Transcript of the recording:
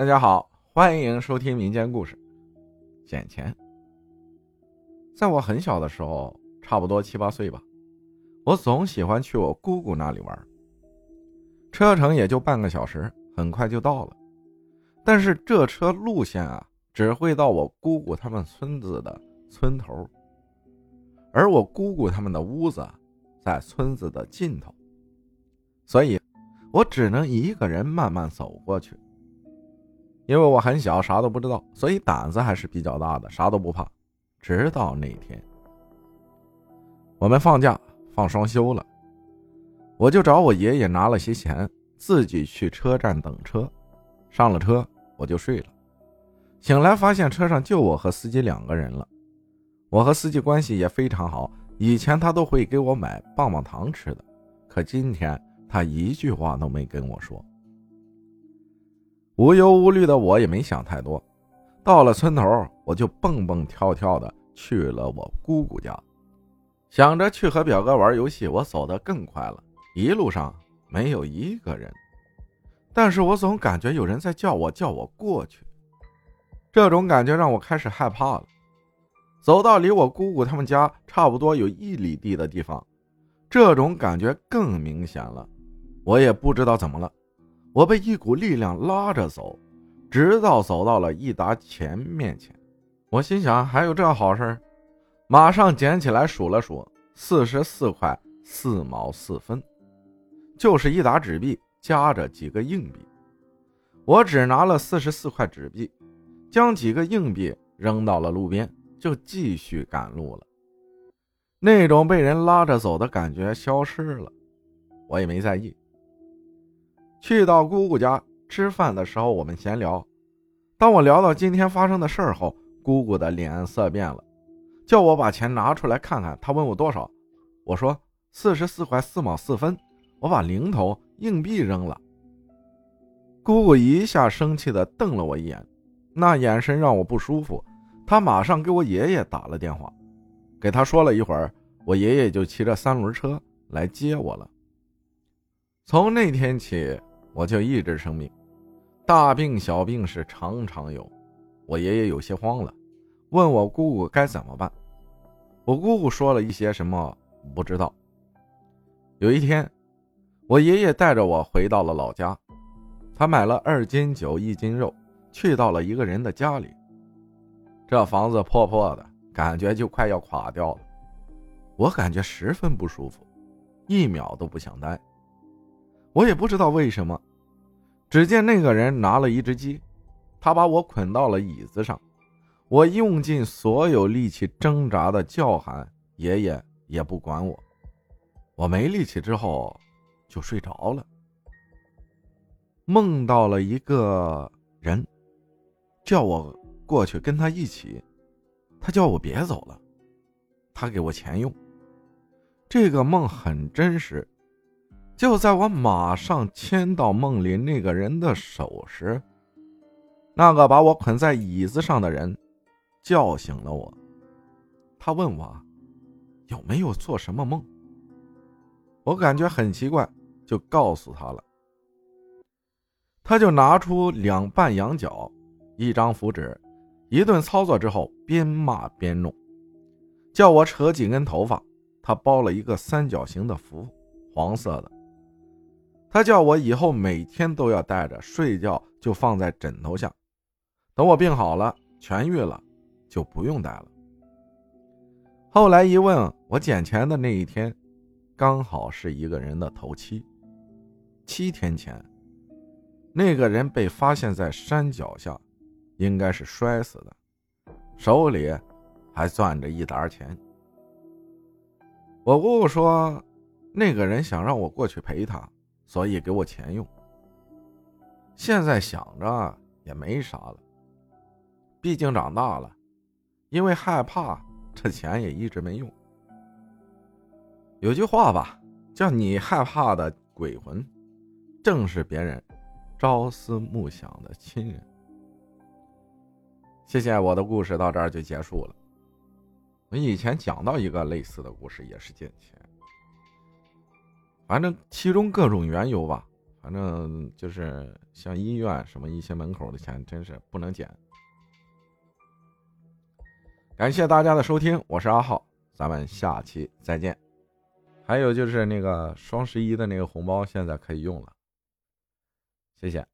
大家好，欢迎收听民间故事。捡钱。在我很小的时候，差不多七八岁吧，我总喜欢去我姑姑那里玩，车程也就半个小时，很快就到了。但是这车路线啊，只会到我姑姑他们村子的村头，而我姑姑他们的屋子在村子的尽头，所以我只能一个人慢慢走过去。因为我很小，啥都不知道，所以胆子还是比较大的，啥都不怕。直到那天，我们放假放双休了，我就找我爷爷拿了些钱，自己去车站等车。上了车，我就睡了。醒来发现车上就我和司机两个人了。我和司机关系也非常好，以前他都会给我买棒棒糖吃的，可今天他一句话都没跟我说。无忧无虑的我也没想太多，到了村头，我就蹦蹦跳跳的去了我姑姑家，想着去和表哥玩游戏。我走得更快了，一路上没有一个人，但是我总感觉有人在叫我，叫我过去。这种感觉让我开始害怕了。走到离我姑姑他们家差不多有一里地的地方，这种感觉更明显了。我也不知道怎么了。我被一股力量拉着走，直到走到了一沓钱面前。我心想：还有这好事？马上捡起来数了数，四十四块四毛四分，就是一沓纸币夹着几个硬币。我只拿了四十四块纸币，将几个硬币扔到了路边，就继续赶路了。那种被人拉着走的感觉消失了，我也没在意。去到姑姑家吃饭的时候，我们闲聊。当我聊到今天发生的事儿后，姑姑的脸色变了，叫我把钱拿出来看看。她问我多少，我说四十四块四毛四分。我把零头硬币扔了。姑姑一下生气的瞪了我一眼，那眼神让我不舒服。她马上给我爷爷打了电话，给他说了一会儿，我爷爷就骑着三轮车来接我了。从那天起。我就一直生病，大病小病是常常有。我爷爷有些慌了，问我姑姑该怎么办。我姑姑说了一些什么不知道。有一天，我爷爷带着我回到了老家，他买了二斤酒一斤肉，去到了一个人的家里。这房子破破的，感觉就快要垮掉了。我感觉十分不舒服，一秒都不想待。我也不知道为什么，只见那个人拿了一只鸡，他把我捆到了椅子上，我用尽所有力气挣扎的叫喊，爷爷也不管我，我没力气之后就睡着了。梦到了一个人，叫我过去跟他一起，他叫我别走了，他给我钱用。这个梦很真实。就在我马上牵到梦里那个人的手时，那个把我捆在椅子上的人叫醒了我。他问我有没有做什么梦。我感觉很奇怪，就告诉他了。他就拿出两半羊角、一张符纸，一顿操作之后，边骂边弄，叫我扯几根头发。他包了一个三角形的符，黄色的。他叫我以后每天都要带着，睡觉就放在枕头下，等我病好了、痊愈了，就不用带了。后来一问，我捡钱的那一天，刚好是一个人的头七。七天前，那个人被发现在山脚下，应该是摔死的，手里还攥着一沓钱。我姑姑说，那个人想让我过去陪他。所以给我钱用。现在想着也没啥了，毕竟长大了，因为害怕，这钱也一直没用。有句话吧，叫你害怕的鬼魂，正是别人朝思暮想的亲人。谢谢，我的故事到这儿就结束了。我以前讲到一个类似的故事，也是捡钱。反正其中各种缘由吧，反正就是像医院什么一些门口的钱，真是不能捡。感谢大家的收听，我是阿浩，咱们下期再见。还有就是那个双十一的那个红包，现在可以用了，谢谢。